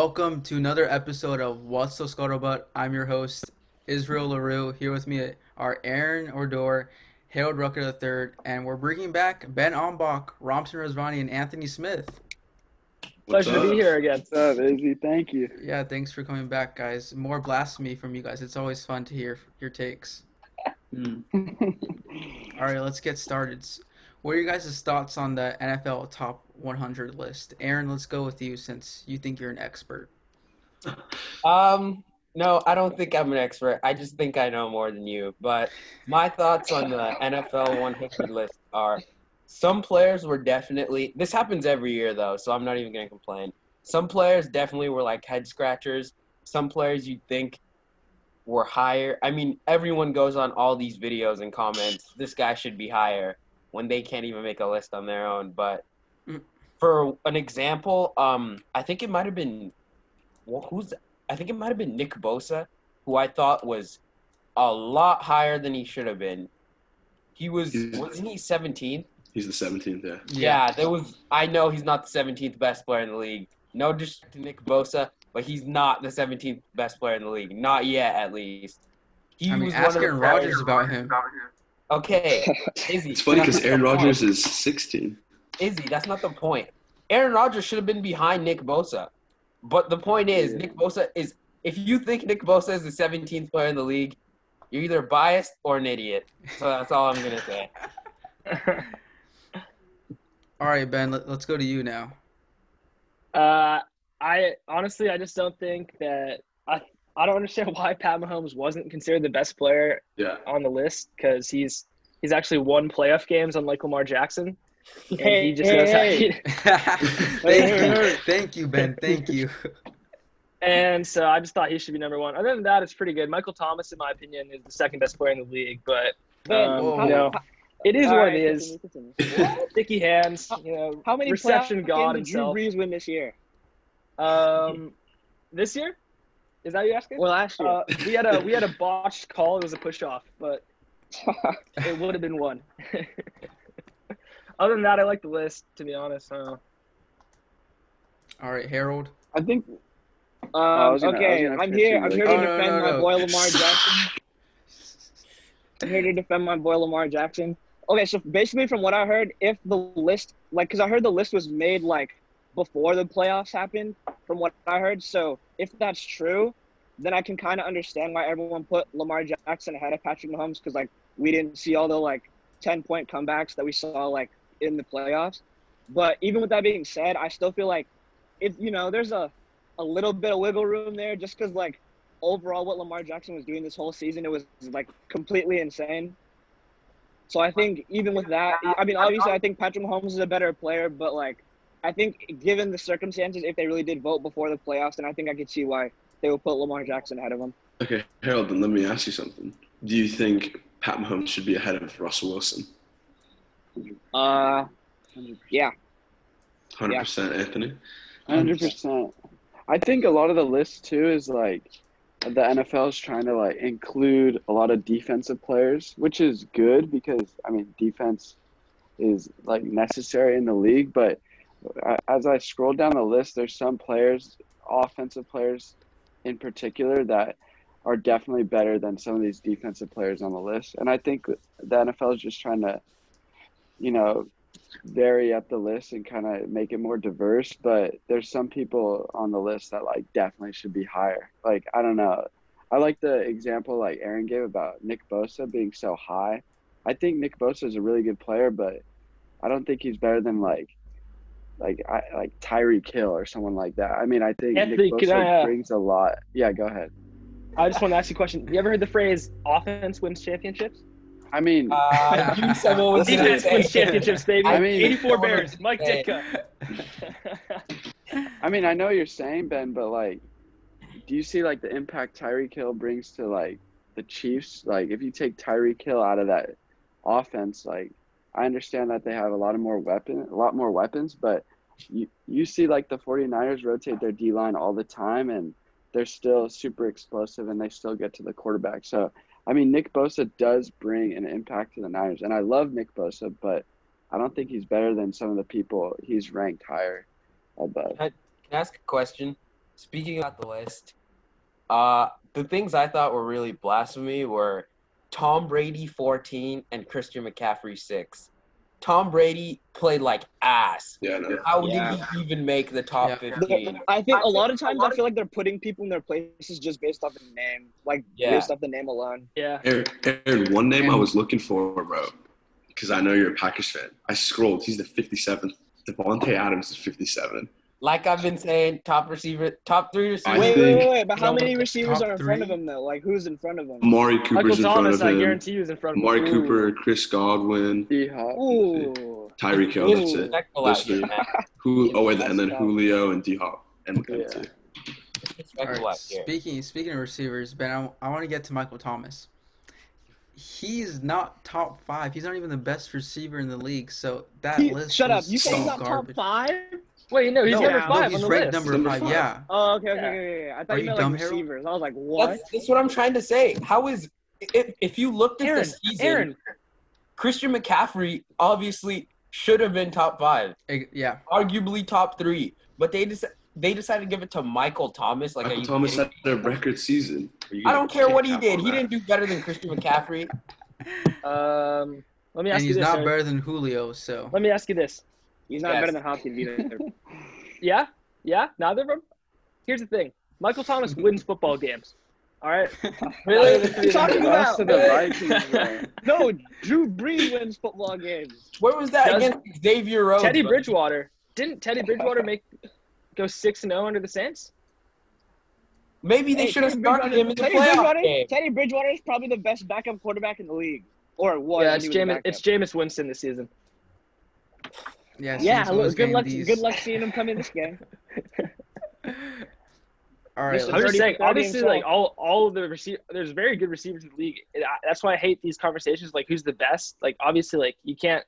Welcome to another episode of What's So Scuttlebutt. I'm your host, Israel LaRue. Here with me are Aaron Ordor, Harold Rucker III, and we're bringing back Ben Ambach, Romtin Rezvani, and Anthony Smith. What's Pleasure to be here again. What's up, Izzy? Thank you. Yeah, thanks for coming back, guys. More blasphemy from you guys. It's always fun to hear your takes. Hmm. All right, let's get started. What are your guys' thoughts on the NFL Top 100 list? Aaron, let's go with you since you think you're an expert. Um, no, I don't think I'm an expert. I just think I know more than you. But my thoughts on the NFL 100 list are some players were definitely this happens every year though, so I'm not even gonna complain. Some players definitely were like head scratchers. Some players you'd think were higher. I mean, everyone goes on all these videos and comments, this guy should be higher when they can't even make a list on their own. But Mm. for an example, um, I think it might have been well, who's I think it might have been Nick Bosa, who I thought was a lot higher than he should have been. He was He's- wasn't he 17th? He's the 17th, yeah. Yeah. there was. I know he's not the 17th best player in the league. No disrespect to Nick Bosa, but he's not the 17th best player in the league. Not yet, at least. He I mean, was ask one Aaron Rodgers about him. Okay, Izzy. It's funny because Aaron the. Rodgers is 16. Izzy, that's not the point. Aaron Rodgers should have been behind Nick Bosa. But the point is, Yeah. Nick Bosa is. If you think Nick Bosa is the 17th player in the league, you're either biased or an idiot. So that's all I'm gonna say. All right, Ben, let, let's go to you now. Uh, I honestly, I just don't think that I. I don't understand why Pat Mahomes wasn't considered the best player Yeah. on the list because he's he's actually won playoff games unlike Lamar Jackson, and Hey, he just hey, knows how. hey. thank you, thank you, Ben. Thank you. And so I just thought he should be number one. Other than that, it's pretty good. Michael Thomas, in my opinion, is the second best player in the league, but Ben, um, Whoa. you know, it is All what right, it is. continue, continue. Sticky hands, you know, How many reception playoff god games did Drew. Brees win this year? Um, this year, is that what you're asking? Well, last year? Uh, we had a we had a botched call. It was a push off, but it would have been one. Other than that, I like the list. To be honest, uh, All right, Harold. I think. Um, I gonna- I okay, gonna I'm here. I'm here to Oh, no, defend no, my boy Lamar Jackson. I'm here to defend my boy Lamar Jackson. Okay, so basically, from what I heard, if the list, like, because I heard the list was made like before the playoffs happened, from what I heard. So if that's true, then I can kind of understand why everyone put Lamar Jackson ahead of Patrick Mahomes because like we didn't see all the like ten point comebacks that we saw like in the playoffs. But even with that being said, I still feel like if you know there's a a little bit of wiggle room there just because like overall what Lamar Jackson was doing this whole season it was like completely insane. So I think even with that, I mean obviously I think Patrick Mahomes is a better player, but like I think given the circumstances, if they really did vote before the playoffs, then I think I could see why they would put Lamar Jackson ahead of him. Okay, Harold, then let me ask you something. Do you think Pat Mahomes should be ahead of Russell Wilson? Uh, yeah. 100% Anthony? Hundred percent. I think a lot of the list too is like the NFL is trying to like include a lot of defensive players, which is good because I mean defense is like necessary in the league. But as I scroll down the list, there's some players, offensive players in particular, that are definitely better than some of these defensive players on the list. And I think the NFL is just trying to, you know, vary up the list and kind of make it more diverse. But there's some people on the list that like definitely should be higher. Like I don't know. I like the example like Aaron gave about Nick Bosa being so high. I think Nick Bosa is a really good player, but I don't think he's better than like like I like Tyreek Hill or someone like that. I mean, I think Anthony, Nick Bosa I, uh, brings a lot. Yeah, go ahead. I just want to ask you a question. You ever heard the phrase "offense wins championships"? I mean, Uh, you said Defense gonna wins say. championships, baby. I mean- 84 Bears. Mike Ditka. I mean, I know you're saying, Ben, but like, do you see like the impact Tyreek Hill brings to like the Chiefs? Like, if you take Tyreek Hill out of that offense, like, I understand that they have a lot of more weapon, a lot more weapons, but you you see like the 49ers rotate their D line all the time, and they're still super explosive, and they still get to the quarterback. So, I mean, Nick Bosa does bring an impact to the Niners, and I love Nick Bosa, but I don't think he's better than some of the people he's ranked higher above. Can I can ask a question? speaking about the list, uh, the things I thought were really blasphemy were Tom Brady 14 and Christian McCaffrey 6. Tom Brady played like ass. Yeah, no. How Yeah. did he even make the top Yeah. 15? I think a lot of times I feel like they're putting people in their places just based off the name, like Yeah. based off the name alone. Yeah. Aaron, Aaron, one name I was looking for, bro, because I know you're a Packers fan. I scrolled. He's the 57th. Davante Adams is 57. Like I've been saying, top receiver, top three receivers. Wait, wait, wait, wait. But how many receivers are in front of three? him though? Like who's in front of him? Amari Michael Cooper's in front Thomas, of I guarantee you, is in front of him. Amari Ooh. Cooper, Chris Godwin, D Hop. Ooh. Tyreek Hill. That's it. Those three. Who? Oh wait, and then Julio and D Hop and Yeah. them two. All right, speaking speaking of receivers, Ben, I, I want to get to Michael Thomas. He's not top five. He's not even the best receiver in the league. So that He- list shut up. You say he's not garbage. top five? Wait, no, he's no, number yeah. no, five he's on the ranked list. number, Number five. five. Yeah. Oh, okay, okay, Yeah. okay, okay. I thought you you meant dumb, like Harold? receivers. I was like, what? That's, that's what I'm trying to say. How is if, if you looked at Aaron, the season, Aaron. Christian McCaffrey obviously should have been top five, Yeah. arguably top three, but they just they decided to give it to Michael Thomas. Like, Michael Thomas kidding had me? a record season. I don't care what he did. He that? didn't do better than Christian McCaffrey. Um, let me ask you. And you he's this. not Aaron. better than Julio, so Let me ask you this. He's not Yes. better than Hopkins either. Yeah, yeah, neither of them. Here's the thing: Michael Thomas wins football games. All right. Really? What are you talking about? to the Vikings, no, Drew Brees wins football games. Where was that Does- against Xavier Rhodes? Teddy bro? Bridgewater didn't Teddy Bridgewater make go six and zero under the Saints? Maybe they Hey, should have started Bridgewater- him in the Teddy playoff Bridgewater, game. Teddy Bridgewater is probably the best backup quarterback in the league, or what? yeah, it's he Jameis. It's Jameis Winston this season. Yeah. Yeah, Saints look, good luck. these- Good luck seeing him come in this game. All right. I'm just saying, obviously, like all all of the receive, there's very good receivers in the league. It- I- that's why I hate these conversations. Like, who's the best? Like, obviously, like you can't.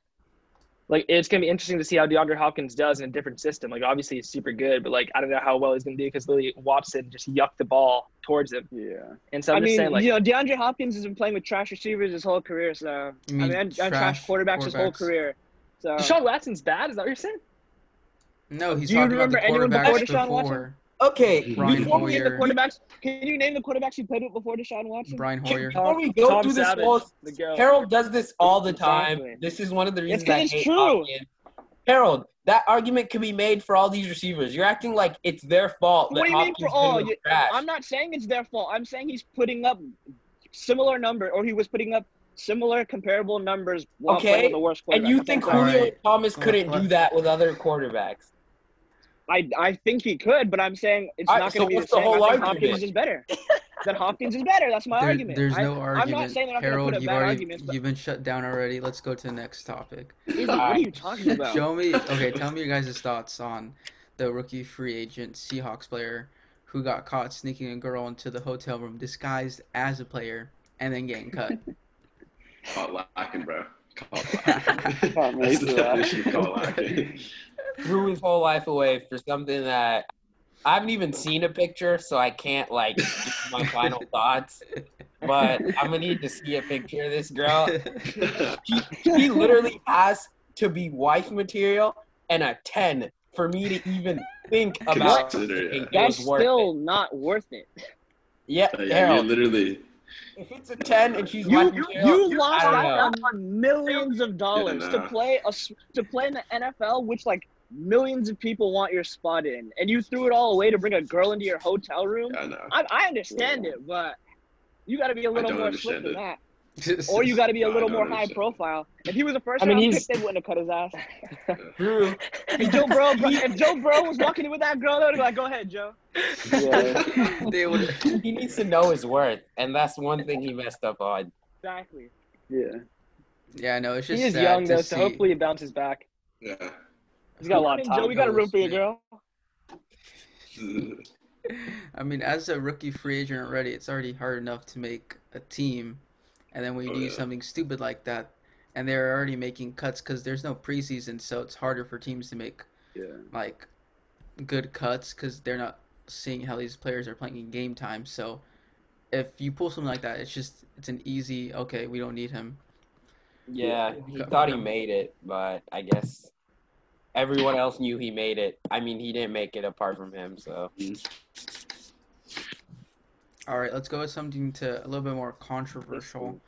Like, it's gonna be interesting to see how DeAndre Hopkins does in a different system. Like, obviously, he's super good, but like, I don't know how well he's gonna do because Lily Watson just yucked the ball towards him. Yeah. And so I'm I just mean, saying, like, you know, DeAndre Hopkins has been playing with trash receivers his whole career. So I mean mean, and, and trash trash quarterbacks, his whole career. So Deshaun Watson's bad. Is that what you're saying? No, he's Do you talking about the remember anyone quarterbacks before Deshaun Watson? Okay, Brian before you we, name the quarterbacks? Can you name the quarterbacks he played with before Deshaun Watson? Brian Hoyer. before we go Tom through this Savage, whole the. Harold does this all the time. Exactly. This is one of the reasons 'cause I it's hate true. Hopkins. Harold, that argument can be made for all these receivers. You're acting like it's their fault What that do you mean for all? You- I'm not saying it's their fault. I'm saying he's putting up similar number, or he was putting up similar comparable numbers while Okay, playing with the worst and you think Julio Alright. Thomas couldn't do that with other quarterbacks? I I think he could, but I'm saying it's Alright, not so going to be the what's the same. whole I think argument? Hopkins is better. that Hopkins is better. That's my There- argument. there's I- no I'm not saying they're not going to Harold, put up you've bad already arguments, but you've been shut down already. Let's go to the next topic. what are you talking about? Show me. Okay, tell me your guys' thoughts on the rookie free agent Seahawks player who got caught sneaking a girl into the hotel room disguised as a player and then getting cut. Caught lacking, bro. Caught lacking. Caught That's the definition of lacking. caught lacking. Threw his whole life away for something that I haven't even seen a picture, so I can't like give my final thoughts. But I'm gonna need to see a picture of this girl. She, she literally has to be wife material and a 10 for me to even think about Consider, yeah. it That's still it. not worth it. Yeah, Uh, yeah, you're literally. If it's a 10 and she's You wife you, lost I don't know. out on millions of dollars to play a to play in the NFL, which like millions of people want your spot in, and you threw it all away to bring a girl into your hotel room. I know. I, I understand it, but you got to be a little more slick than that, or you got to be a little more high understand. profile. If he was a first I mean, round he's- pick, they wouldn't have cut his ass. True. If Joe Bro, if Joe Burrow was walking in with that girl, they would be like, "Go ahead, Joe." Yeah. they would. He needs to know his worth, and that's one thing he messed up on. Exactly. Yeah. Yeah, no, it's just He is sad young to though, so hopefully he bounces back. Yeah. He's got a lot of mean, Joe, we got a room for your Yeah. girl. I mean, as a rookie free agent already, it's already hard enough to make a team, and then you Oh, do yeah. something stupid like that, and they're already making cuts because there's no preseason, so it's harder for teams to make Yeah. like good cuts because they're not seeing how these players are playing in game time. So if you pull something like that, it's just it's an easy okay. We don't need him. Yeah, he thought he made it, but I guess everyone else knew he made it. I mean, he didn't make it apart from him. So mm-hmm. All right, let's go with something to a little bit more controversial.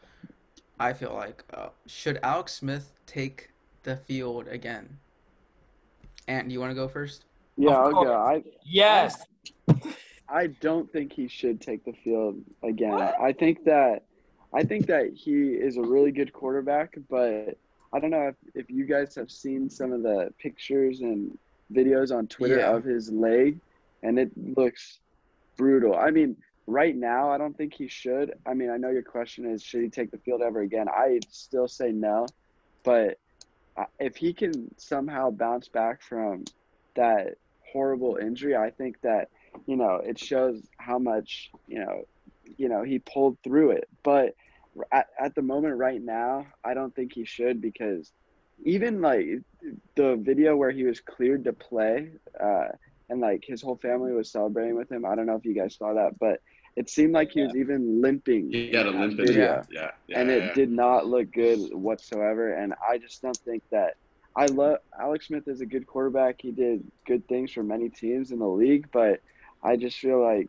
I feel like uh, should Alex Smith take the field again? And you want to go first? Yeah, I'll go. I yes, I don't think he should take the field again. I think that I think that he is a really good quarterback, but I don't know if, if you guys have seen some of the pictures and videos on Twitter Yeah. of his leg and it looks brutal. I mean, right now I don't think he should. I mean, I know your question is should he take the field ever again? I still say no, but uh, if he can somehow bounce back from that horrible injury, I think that you know, it shows how much, you know, you know, he pulled through it. But at, at the moment right now, I don't think he should because even like the video where he was cleared to play, uh, and like his whole family was celebrating with him. I don't know if you guys saw that, but it seemed like he was even limping. He had a in that limp in video. Yeah, yeah. and it yeah. did not look good whatsoever. And I just don't think that I love Alex Smith is a good quarterback. He did good things for many teams in the league, but I just feel like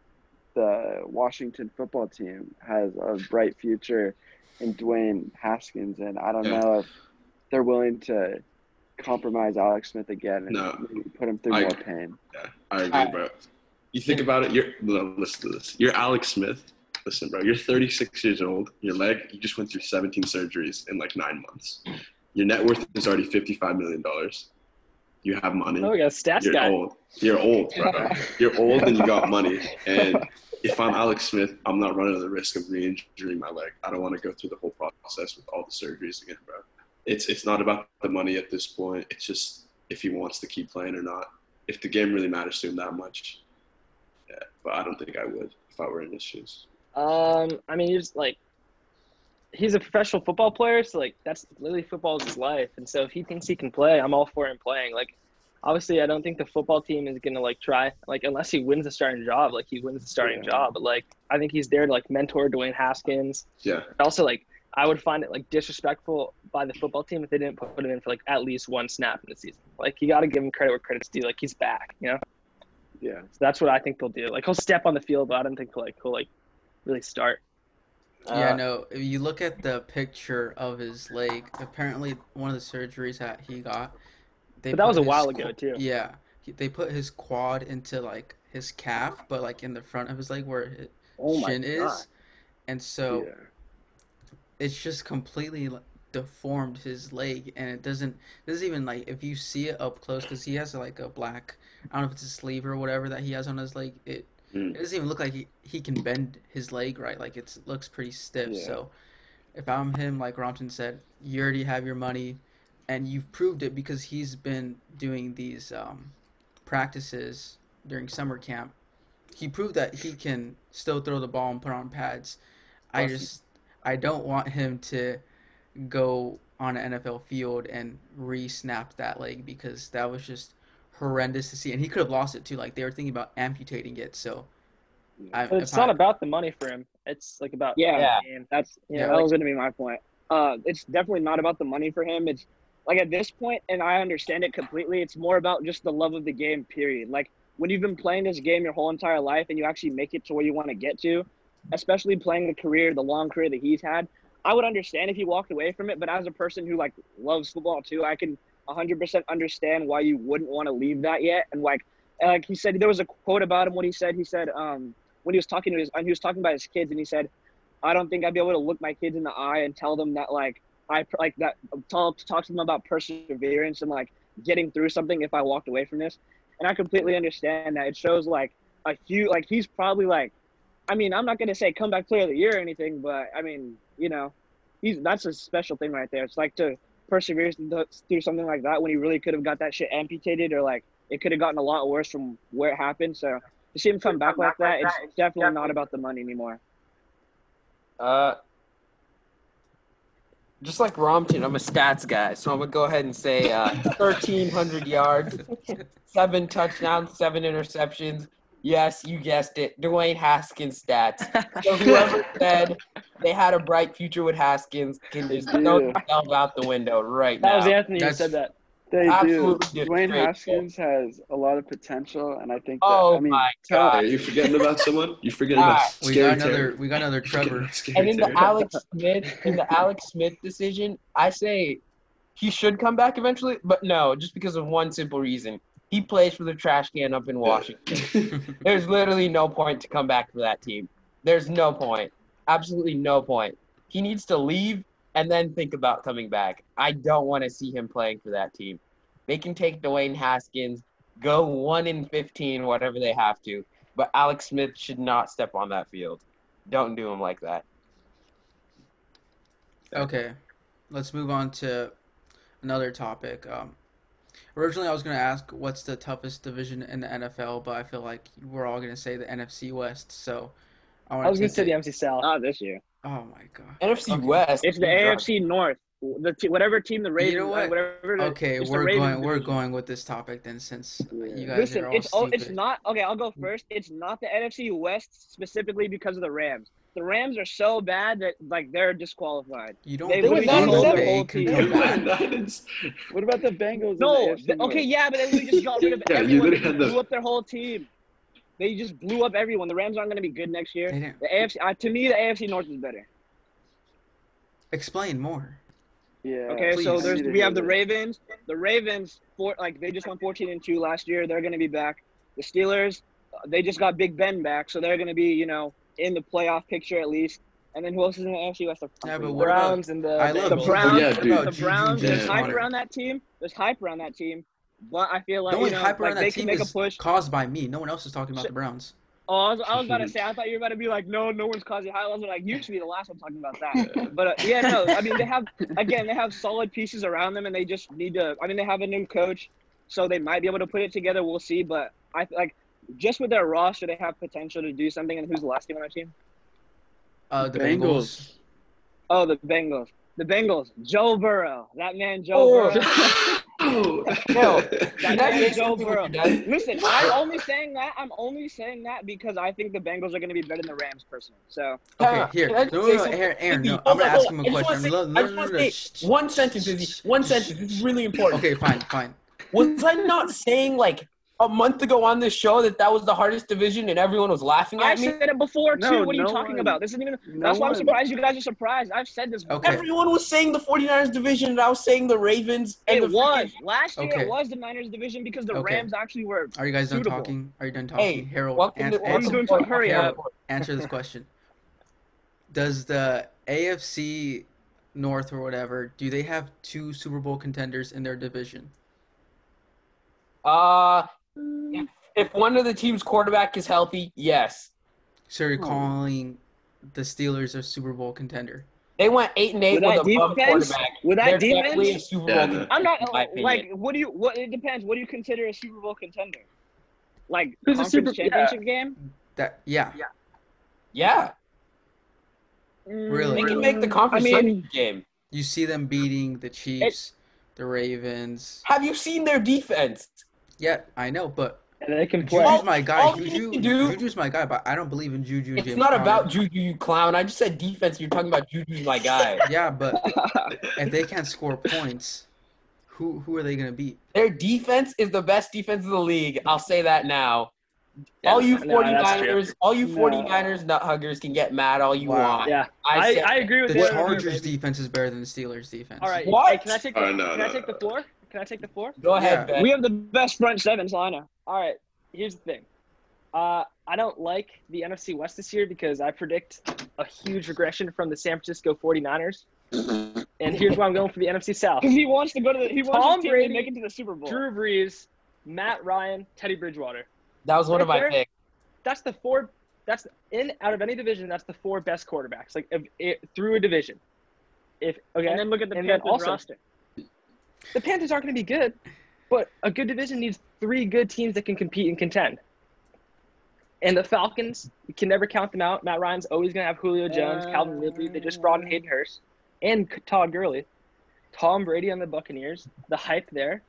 the Washington football team has a bright future in Dwayne Haskins, and I don't Yeah. know if they're willing to compromise Alex Smith again and No. put him through I- more pain. Yeah, I agree, bro. You think about it. You're no, listen to this. You're Alex Smith. Listen, bro. You're 36 years old. Your leg. You just went through 17 surgeries in like nine months. Your net worth is already 55 million dollars. You have money. Oh, we got stats You're guy. old. You're old, bro. You're old and you got money. And if I'm Alex Smith, I'm not running the risk of re-injuring my leg. I don't want to go through the whole process with all the surgeries again, bro. It's it's not about the money at this point. It's just if he wants to keep playing or not. If the game really matters to him that much, yeah. But I don't think I would if I were in his shoes. Um, I mean, he's like, he's a professional football player, so like that's literally football is his life, and so if he thinks he can play, I'm all for him playing. Like, obviously, I don't think the football team is gonna like try like unless he wins the starting job, like he wins the starting Yeah. job. But like, I think he's there to like mentor Dwayne Haskins. Yeah. Also, like, I would find it like disrespectful by the football team if they didn't put him in for like at least one snap in the season. Like, you got to give him credit where credit's due. Like, he's back, you know. Yeah. So that's what I think they'll do. Like, he'll step on the field, but I don't think he'll like he'll like really start. Yeah, Uh, no. If you look at the picture of his leg, apparently one of the surgeries that he got, they But that was a while ago, too. Yeah, they put his quad into like his calf, but like in the front of his leg where his Oh shin God. is, and so yeah. it's just completely deformed his leg, and it doesn't doesn't even like if you see it up close because he has like a black I don't know if it's a sleeve or whatever that he has on his leg. It Mm. it doesn't even look like he, he can bend his leg right. Like it's, it looks pretty stiff. Yeah. So if I'm him, like Romtin said, you already have your money, and you've proved it because he's been doing these um, practices during summer camp. He proved that he can still throw the ball and put on pads. I just I don't want him to go on an NFL field and re-snap that leg because that was just horrendous to see, and he could have lost it too. Like they were thinking about amputating it. So, I, But it's not I- about the money for him. It's like about Yeah. Yeah. game. That's Yeah, yeah, that like- was gonna be my point. Uh, it's definitely not about the money for him. It's like at this point, and I understand it completely. It's more about just the love of the game. Period. Like when you've been playing this game your whole entire life, and you actually make it to where you want to get to, especially playing the career, the long career that he's had. I would understand if he walked away from it, but as a person who like loves football too, I can 100% understand why you wouldn't want to leave that yet. And like, like he said, there was a quote about him. What he said, he said, um, when he was talking to his, he was talking about his kids, and he said, I don't think I'd be able to look my kids in the eye and tell them that like I like that talk talk to them about perseverance and like getting through something if I walked away from this. And I completely understand that. It shows like a huge like he's probably like I mean, I'm not gonna say comeback player of the year or anything, but I mean, you know, he's that's a special thing right there. It's like to persevere th- through something like that when he really could have got that shit amputated or like it could have gotten a lot worse from where it happened. So to see him come back like that, it's definitely not about the money anymore. Uh, just like Romtin, I'm a stats guy, so I'm gonna go ahead and say uh, 1,300 yards, seven touchdowns, seven interceptions. Yes, you guessed it, Dwayne Haskins stats. So whoever said they had a bright future with Haskins can just throw Yeah. themselves out the window right That now. That was Anthony That's- who said that. They do. Dwayne disgraceful. Haskins has a lot of potential, and I think that. Oh I mean, my talent- God. Are you forgetting about someone? You forgetting about We Scary got another. Terry. We got another Trevor. about Scary And in the Alex Smith in the Alex Smith decision, I say he should come back eventually, but no, just because of one simple reason. He plays for the trash can up in Washington. There's literally no point to come back for that team. There's no point. Absolutely no point. He needs to leave and then think about coming back. I don't want to see him playing for that team. They can take Dwayne Haskins, go 1 in 15, whatever they have to, but Alex Smith should not step on that field. Don't do him like that. Okay, let's move on to another topic. Um, originally, I was going to ask what's the toughest division in the NFL, but I feel like we're all going to say the NFC West. So I, I was gonna say the NFC South. Not this year. Oh my god. NFC Okay. West. It's the AFC North. The t- whatever team the Ravens, know what? whatever. the- Okay, we're Ravens going. We're going with this topic then, since you guys Listen, are all it's oh, stupid. it's not okay. I'll go first. It's not the NFC West specifically because of the Rams. The Rams are so bad that like they're disqualified. You don't they believe literally Green got Bay their whole can team. come back. What about the Bengals? No, the okay, yeah, but they literally just got rid of Yeah, you everyone. They literally had the- blew up their whole team. They just blew up everyone. The Rams aren't going to be good next year. They didn't The AFC, uh, to me, the AFC North is better. explain more. Yeah. Okay, so there's I need to we have the. Ravens. The Ravens, for like they just won 14 and two last year. They're going to be back. The Steelers, uh, they just got Big Ben back, so they're going to be you know in the playoff picture at least. And then who else is in the AFC West? Yeah, but The what about- Browns and the I love the Browns, Yeah, the. Browns. Juju There's hype around that team. There's hype around that team, but I feel like The only you know, hype like around they that can team make a is push. caused by me. No one else is talking about Sh- the Browns. Oh, I was, I was about to say. I thought you were about to be like, no, no one's causing hype. I was like, you should be the last one talking about that. But uh, yeah, no. I mean, they have again, they have solid pieces around them, and they just need to. I mean, they have a new coach, so they might be able to put it together. We'll see. But I like just with their roster, they have potential to do something. And who's the last team on their team? Uh, the Bengals. Oh, the Bengals. The Bengals. Joe Burrow. That man, Joe Oh. Burrow. Oh. No. That Can man, Joe Burrow. with you guys? Listen, I'm only saying that. I'm only saying that because I think the Bengals are going to be better than the Rams, personally. So Okay, Yeah, here. can no, no, no, Aaron, Aaron no, I'm gonna ask him a question. wanna No, say- I no, just no, wanna no, say One sentence, shh, Izzy. One sentence. This is really important. Okay, fine, fine. Was I not saying like a month ago on this show that that was the hardest division and everyone was laughing I at me? I said it before too. No, what are you talking one- about? This isn't even. no that's why I'm one- surprised you guys are surprised. I've said this. before. Okay. Everyone was saying the 49ers division and I was saying the Ravens and It the was freaking- last year. Okay. It was the Niners division because the Okay. Rams actually were. Are you guys done Suitable. talking? Are you done talking? Hey, Harold, welcome an- to I'm answer, to hurry Harold, up. answer this question. Does the AFC North or whatever, do they have two Super Bowl contenders in their division? Uh, if, if one of the team's quarterback is healthy, yes. So you're Hmm. calling the Steelers a Super Bowl contender? They went eight and eight With with, that a bum defense, quarterback. with that They're defense, definitely a Super Bowl Yeah, I'm not in my like. What do you? What it depends. What do you consider a Super Bowl contender? Like Who's a conference Super- yeah. championship game? That yeah. yeah, Yeah. Really? they can make the conference I mean- championship game. You see them beating the Chiefs, the Ravens. Have you seen their defense? Yeah, I know, but And they can Juju's play. All- my guy. all Juju, do- Juju's my guy, but I don't believe in Juju. It's James not Conner. about Juju, you clown. I just said defense. You're talking about Juju's my guy. Yeah, but if they can't score points, who who are they gonna beat? Their defense is the best defense in the league. I'll say that now. Yeah, all you 49ers, all you 49ers nut huggers can get mad all you Wow. want. Yeah, I, I, I agree with The you. Chargers defense is better than the Steelers defense. All right. What? Hey, can I take the, Oh, no, can I no, take the floor? Can I take the floor? Go ahead, Yeah. Ben. We have the best front seven, so I know. All right. Here's the thing. Uh, I don't like the NFC West this year because I predict a huge regression from the San Francisco 49ers. And here's why I'm going for the NFC South. Because he wants to go to the. He wants Tom his team Brady, to make it to the Super Bowl. Drew Brees, Matt Ryan, Teddy Bridgewater. that was one of my there. picks. That's the four. That's in out of any division. That's the four best quarterbacks. Like if, it, through a division. If okay, And then look at the And Panthers also- roster. The Panthers aren't going to be good, but a good division needs three good teams that can compete and contend. And the Falcons, you can never count them out. Matt Ryan's always going to have Julio Jones, Calvin Ridley. They just brought in Hayden Hurst and Todd Gurley. Tom Brady on the Buccaneers, the hype there.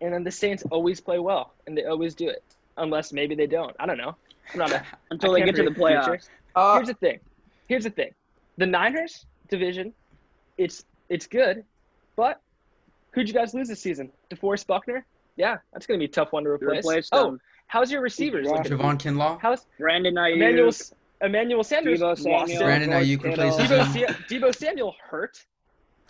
And then the Saints always play well, and they always do it. Unless maybe they don't. I don't know. I'm not a, Until they get to the playoffs. Uh, Here's the thing. Here's the thing. The Niners division, it's it's good, but Who'd you guys lose this season? DeForest Buckner? Yeah, that's gonna be a tough one to replace. Replace oh, how's your receivers? Like, Javon Kinlaw. how's Brandon Emmanuel Aiyuk. Emmanuel Sanders Deebo lost Samuel. it. Brandon George Aiyuk Kittle. replaces Deebo, Deebo Samuel hurt.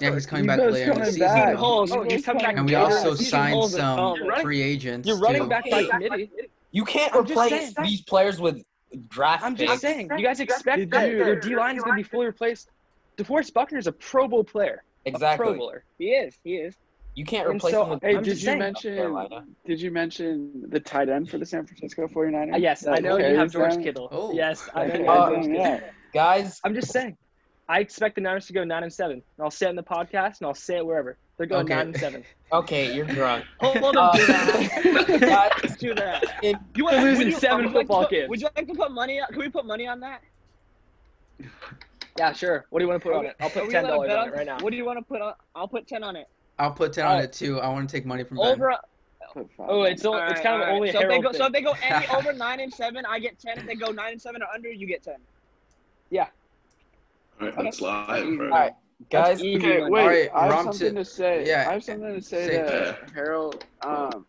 Yeah, he's coming back Deebo's later in the season. back. Oh, he's coming back And we also Season signed some running- free agents. You're running too. back by Hey. committee. You can't I'm replace these players with draft I'm picks. just saying. You guys expect Did that you- your D line is going to be fully replaced. DeForest Buckner is a Pro Bowl player. A Pro Exactly. Bowler. He is. He is. You can't replace so- them with Hey, I'm did just you saying. mention? Carolina. Did you mention the tight end for the San Francisco 49ers? Uh, yes, I That know you have George? Kittle. Oh. Yes, I know you Uh, have Uh, George Kittle. yeah. guys. I'm just saying. I expect the Niners to go nine and seven. And I'll say it in the podcast, and I'll say it wherever. They're going Okay. nine and seven. Okay, you're drunk. Hold on Uh, to that. guys, Do that. in- You They're losing would you- seven would you like to football put- games. Would you like to put money? on- Can we put money on that? Yeah, sure. What do you want to put on it? I'll put ten dollars bet on it right now. What do you want to put on? I'll put ten on it. I'll put ten on Alright. it too. I want to take money from Ben. Over. Put five Oh, on it's it. only, it's Alright, kind of alright. only so if they go, so if they go any over nine and seven, I get ten. If they go nine and seven or under, you get ten. Yeah. All right, that's live, bro. All right, guys. Easy Okay, wait. Alright, I have something to- to say. yeah, I have something to say say to it. Harold. Um,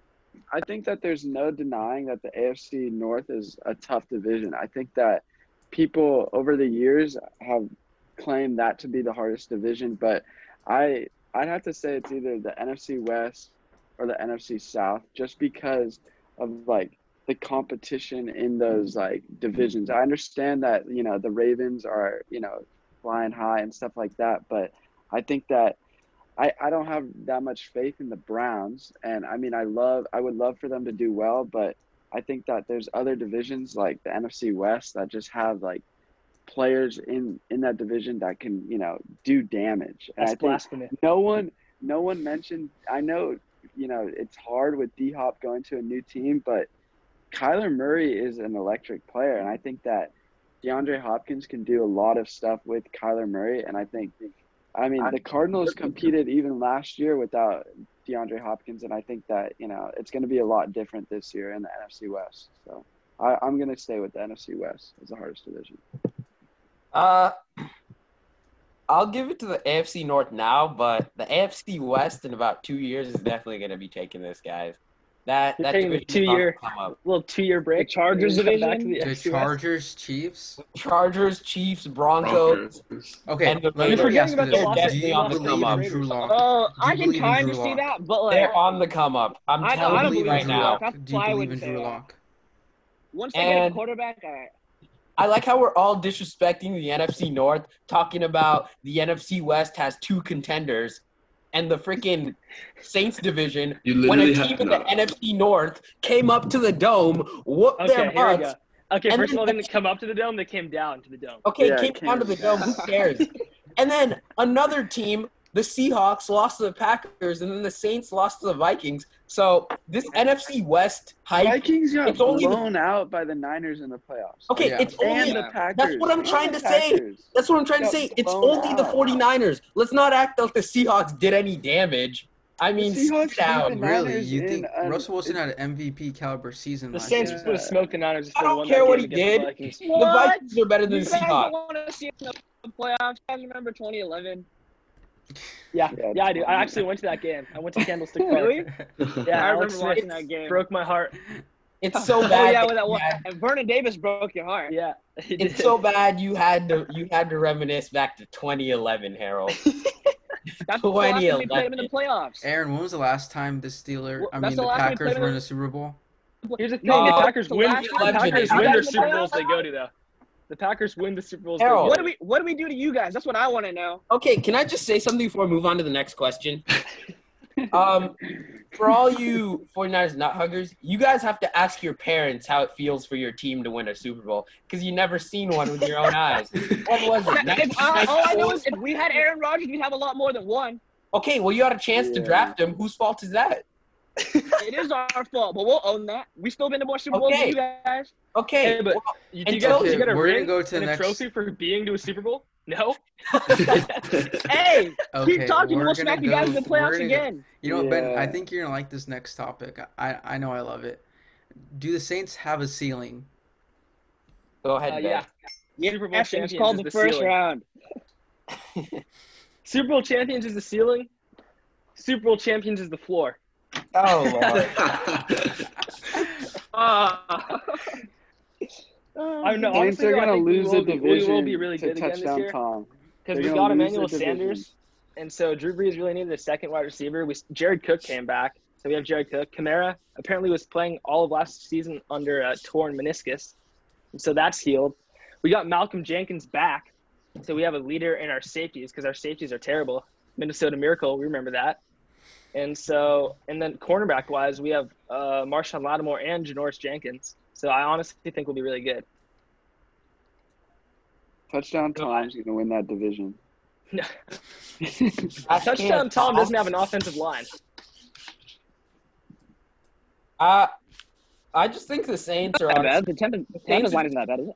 I think that there's no denying that the AFC North is a tough division. I think that people over the years have claimed that to be the hardest division, but I I'd have to say it's either the NFC West or the NFC South, just because of like the competition in those like divisions. I understand that you know the Ravens are you know flying high and stuff like that, but I think that I, I don't have that much faith in the Browns. And I mean, I love, I would love for them to do well, but I think that there's other divisions like the NFC West that just have like players in, in that division that can, you know, do damage. And That's I think blasphemy. no one, no one mentioned, I know, you know, it's hard with D Hop going to a new team, but Kyler Murray is an electric player. And I think that DeAndre Hopkins can do a lot of stuff with Kyler Murray. And I think, I mean, the Cardinals competed even last year without DeAndre Hopkins. And I think that, you know, it's going to be a lot different this year in the NFC West. So I, I'm going to stay with the NFC West as the hardest division. Uh, I'll give it to the AFC North now, but the AFC West in about two years is definitely going to be taking this, guys. That You're that a division is on the two-year- little two-year break. The Chargers Come division? the The AFC West. Chargers, Chiefs. Chargers, Chiefs, Broncos. Broncos. Okay, And the let me Raiders. let me Forgetting about the this: Los Do on the believe come up. in Drew Lock? Oh, I can believe in kind of see that, but like They're on the come up. I'm I- telling you I don't you believe in right now. Lock? That's Do you why I believe in wouldn't say Drew. Lock? once they get a quarterback, all right. I like how we're all disrespecting the NFC North, talking about the NFC West has two contenders, and the freaking Saints division. You When a team have in the no. NFC North came up to the dome, whooped Okay, their here we butts. go. Okay, And first of all, they didn't come up to the dome; they came down to the dome. Okay, Yeah, came it down to the dome. Who cares? and then another team, the Seahawks, lost to the Packers, and then the Saints lost to the Vikings. So this NFC West hype. Vikings got It's only the- blown out by the Niners in the playoffs. Okay, Yeah. it's only And the Yeah. Packers. That's what I'm and trying the to say. That's what I'm trying to say. It's blown only the out. 49ers. Let's not act like the Seahawks did any damage. I mean, sit down. Really? Niners You in think Russell Wilson had an MVP caliber season The last Saints year? would have smoked the Niners if I don't won care what he did. the Vikings. The Vikings are better than You the guys Seahawks. want to see the playoffs? You guys remember 2011? Yeah, Yeah, yeah, I do. I actually went to that game. I went to Candlestick Park. Really? Yeah, I Alex remember Smith watching that game. broke my heart. It's so bad. Oh bad. yeah, that with that you one. had- And Vernon Davis broke your heart. Yeah, he it's did. so bad you had to you had to reminisce back to 2011, Harold. That's the last time we 2011. played him in the playoffs. Aaron, when was the last time the Steeler, Well, I mean the the last time we Packers played were in in a Super Bowl? Here's the thing: No, the Packers win. The Packers win played their Super Bowls. They go to though. The Packers win the Super Bowl. Harold. What do we What do we do to you guys? That's what I want to know. Okay, can I just say something before I move on to the next question? Um, for all you 49ers nut huggers, you guys have to ask your parents how it feels for your team to win a Super Bowl because you never seen one with your own eyes. When was it? If, uh, all I know is if we had Aaron Rodgers, we'd have a lot more than one. Okay, well you had a chance to draft him. Whose fault is that? It is our fault, but we'll own that. We still been to more Super Bowls Okay. than you guys. Okay, Hey, but- well, You, And you, got, okay, you got a we're ring go to the and a trophy for being to a Super Bowl? No. Hey, Okay, keep talking. we're We'll gonna smack you guys in the go- playoffs gonna again. You know what, Ben? I think you're gonna like this next topic. I I know I love it. Do the Saints have a ceiling? go ahead. Uh, Ben. yeah. Yeah, Super Bowl it's champions called is the the first ceiling. round. Super Bowl champions is the ceiling. Super Bowl champions is the floor. Oh lord. Ah. I know. Saints Honestly, are though, gonna lose will the be- we will division be really to good again this touchdown year. Because we got Emmanuel. Sanders, and so Drew Brees really needed a second wide receiver. We Jared Cook came back, so we have Jared Cook. Kamara apparently was playing all of last season under a torn meniscus, and so that's healed. We got Malcolm Jenkins back, so we have a leader in our safeties because our safeties are terrible. Minnesota Miracle, we remember that. And so, and then cornerback wise, we have uh, Marshon Lattimore and Janoris Jenkins. So I honestly think we'll be really good. Touchdown Tom's gonna win that division. Touchdown Tom doesn't have an offensive line. Uh, I just think the Saints are Not on. bad. The Tampa, Tampa's line isn't that bad, is it?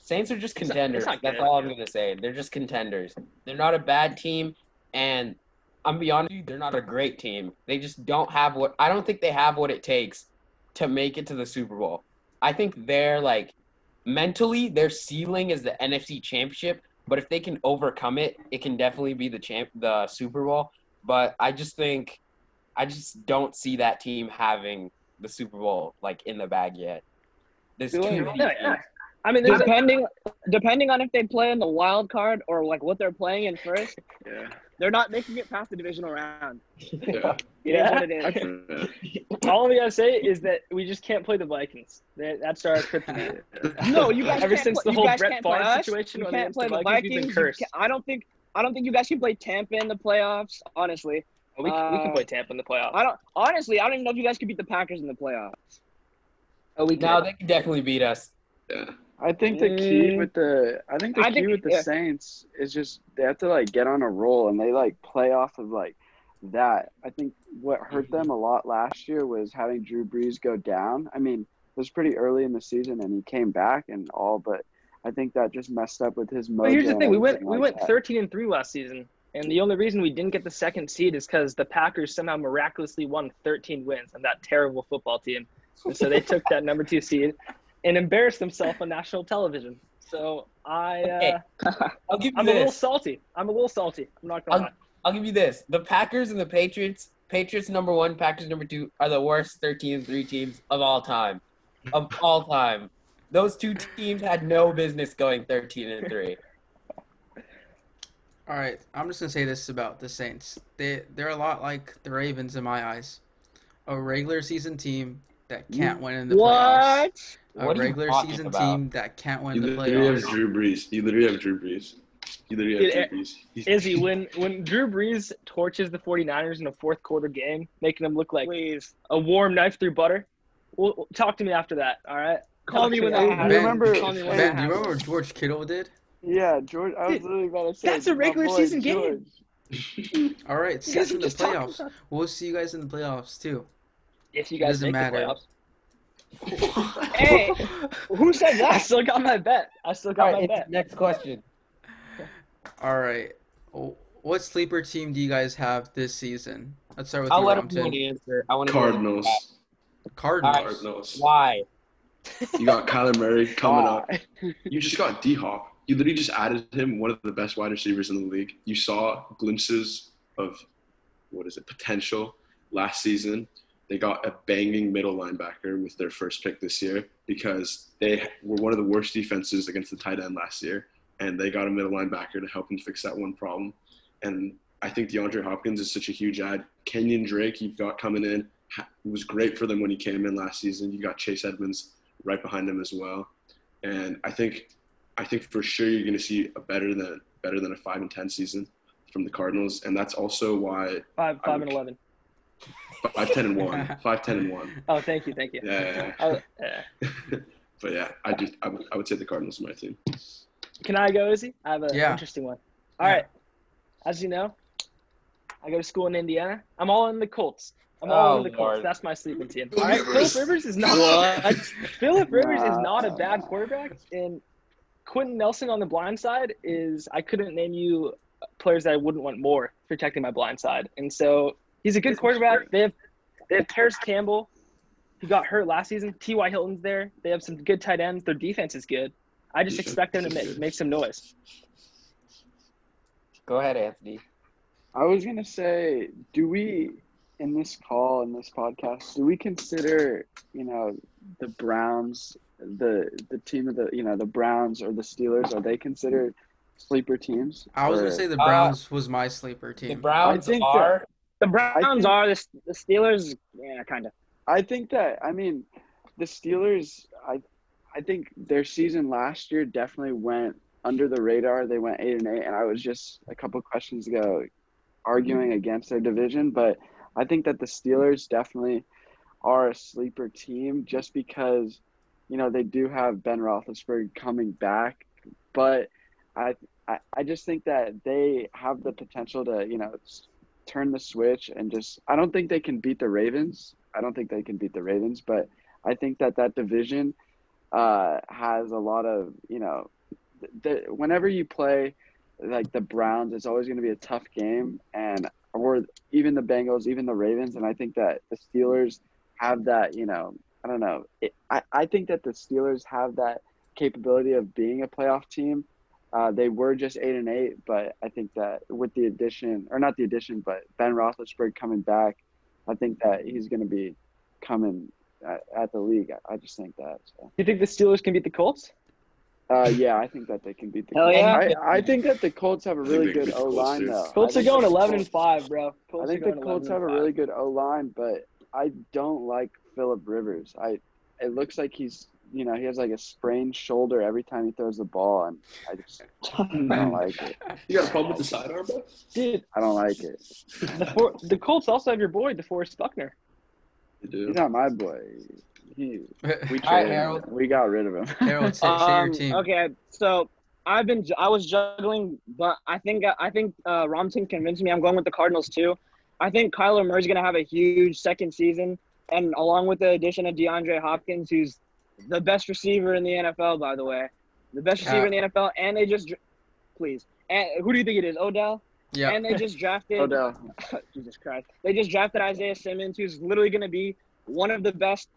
Saints are just It's not- contenders. it's not That's all I'm gonna say. They're just contenders. They're not a bad team, and I'm be honest, you, they're not a great team. They just don't have what I don't think they have what it takes to make it to the Super Bowl. I think they're like mentally their ceiling is the NFC Championship, but if they can overcome it, it can definitely be the champ the Super Bowl. But I just think I just don't see that team having the Super Bowl like in the bag yet. There's too many No, yeah. I mean, there's a, Depending depending on if they play in the wild card or like what they're playing in first, Yeah. They're not making it past the divisional round. yeah. It is what it is. all we gotta say is that we just can't play the Vikings. That- That's our kryptonite. No, you guys Ever can't since play, the you whole guys Brett can't play Favre situation You can't play the the Vikings, we've Vikings. been cursed. I don't think I don't think you guys can play Tampa in the playoffs. Honestly, We, we can Uh, play Tampa in the playoffs. I don't. Honestly, I don't even know if you guys could beat the Packers in the playoffs. Oh, we No, they can definitely beat us. yeah. I think the key Mm. with the I think the I key think- with the yeah. Saints is just they have to like get on a roll and they like play off of like that. I think what hurt Mm-hmm. them a lot last year was having Drew Brees go down. I mean, it was pretty early in the season and he came back and all, but I think that just messed up with his mojo. But here's the thing: we went we like went that. 13 and three last season, and the only reason we didn't get the second seed is because the Packers somehow miraculously won 13 wins on that terrible football team, and so they took that number two seed and embarrassed themselves on national television. So I, uh, I'll give you I'm a little salty. I'm a little salty. I'm not gonna lie. I'll give you this. The Packers and the Patriots, Patriots number one, Packers number two, are the worst 13 and 3 teams of all time. Of all time. Those two teams had no business going 13 and 3. All right, I'm just gonna say this about the Saints. They they're a lot like the Ravens in my eyes, a regular season team that can't win in the playoffs. What? A What are you regular season about? team that can't win You the literally have playoffs. Drew Brees. You literally have Drew Brees. You literally Dude, have Drew Brees. He's- Izzy, when when Drew Brees torches the 49ers in a fourth quarter game, making them look like Please a warm knife through butter, well, well, talk to me after that. All right. call me when that I happens. remember- Call me when Ben, do you remember what George Kittle did? Yeah, George. I was Dude, literally about to say that's a regular boy, season game. All right, see You guys in the playoffs. We'll see you guys in the playoffs too. If you guys Doesn't make matter. the playoffs. Hey, who said that? I still got my bet. I still got All my bet. next question. All right, what sleeper team do you guys have this season? Let's start with I'll you, let him Romtin. know the answer. I want to Cardinals. Cardinals. All right. Cardinals. Why? You got Kyler Murray coming up. You just got D Hop. You literally just added him, one of the best wide receivers in the league. You saw glimpses of what is it, potential last season. They got a banging middle linebacker with their first pick this year because they were one of the worst defenses against the tight end last year. And they got a middle linebacker to help them fix that one problem. And I think DeAndre Hopkins is such a huge add. Kenyan Drake, you've got coming in. was great for them when he came in last season. You got Chase Edmonds right behind him as well. And I think I think for sure you're going to see a better than better than a five and ten season from the Cardinals, and that's also why Five, five would- and eleven. Five ten and one, five ten and one. Oh, thank you, thank you. Yeah, Oh, yeah. yeah. but yeah, I just I would, I would say the Cardinals are my team. Can I go, Izzy? I have an Yeah. interesting one. All right. As you know, I go to school in Indiana. I'm all in the Colts. I'm all Oh, in the oh, Colts. Lord. That's my sleeping team. All right. Philip Rivers. Rivers is not. What? Philip Rivers is not a bad quarterback, and Quenton Nelson on the blind side is. I couldn't name you players that I wouldn't want more protecting my blind side, and so he's a good quarterback. They have they have Parris Campbell, who got hurt last season. T.Y. Hilton's there. They have some good tight ends. Their defense is good. I just Defense expect them to make, make some noise. Go ahead, Anthony. I was gonna say, do we in this call in this podcast do we consider you know the Browns the the team of the you know the Browns or the Steelers are they considered sleeper teams? I was Or- gonna say the Uh, Browns was my sleeper team. The team. Browns think that- are. The Browns think- are the, the Steelers. Yeah, kind of. I think that I mean the Steelers I I think their season last year definitely went under the radar. They went eight and eight and I was just a couple questions ago arguing against their division, but I think that the Steelers definitely are a sleeper team just because you know they do have Ben Roethlisberger coming back, but I I, I just think that they have the potential to you know turn the switch and just I don't think they can beat the Ravens. I don't think they can beat the Ravens, but I think that that division uh, has a lot of you know th- the, whenever you play like the Browns, it's always going to be a tough game, and or even the Bengals, even the Ravens, and I think that the Steelers have that you know I don't know it, I I think that the Steelers have that capability of being a playoff team. Uh, they were just eight and eight, but I think that with the addition, or not the addition, but Ben Roethlisberger coming back, I think that he's going to be coming at, at the league. I, I just think that. So. You think the Steelers can beat the Colts? Uh, yeah, I think that they can beat the. Hell Colts. yeah. I, I think that the Colts have a really good beat O line though. Colts are going 11 and five, bro. I think the Colts have a really good O line, but I don't like Philip Rivers. I it looks like he's you know he has like a sprained shoulder every time he throws the ball, and I just I don't like it. You got a problem with the sidearm, bro? Dude, I don't like it. the, four, the Colts also have your boy, DeForest Buckner. You do. He's not my boy. He we All right, traded Harold. We got rid of him. Harold, say, say your Um, team. okay, so I've been ju- I was juggling, but I think I think uh, Romtin convinced me. I'm going with the Cardinals too. I think Kyler Murray's gonna have a huge second season, and along with the addition of DeAndre Hopkins, who's the best receiver in the NFL, by the way, the best receiver in the NFL, and they just please. And who do you think it is? Odell. Yeah. And they just drafted. Odell. Jesus Christ. They just drafted Isaiah Simmons, who's literally going to be one of the best